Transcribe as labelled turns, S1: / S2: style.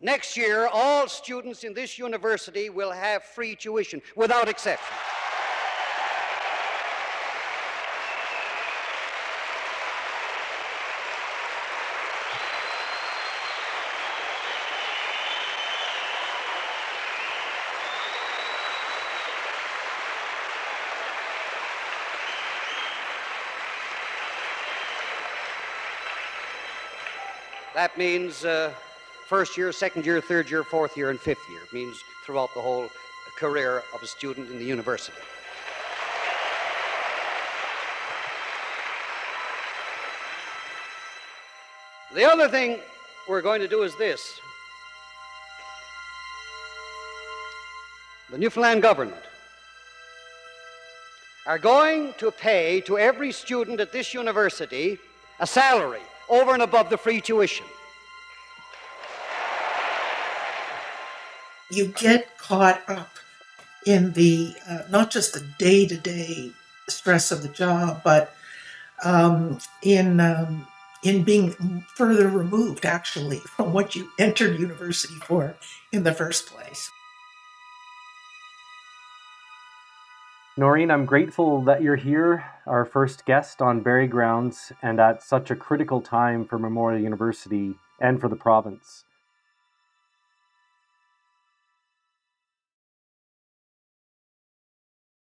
S1: Next year, all students in this university will have free tuition, without exception. That means uh, first year, second year, third year, fourth year, and fifth year. It means throughout the whole career of a student in the university. The other thing we're going to do is this the Newfoundland government are going to pay to every student at this university a salary over and above the free tuition.
S2: You get caught up in the uh, not just the day to day stress of the job, but um, in um, in being further removed actually from what you entered university for in the first place.
S3: Noreen, I'm grateful that you're here, our first guest on Barrie Grounds, and at such a critical time for Memorial University and for the province.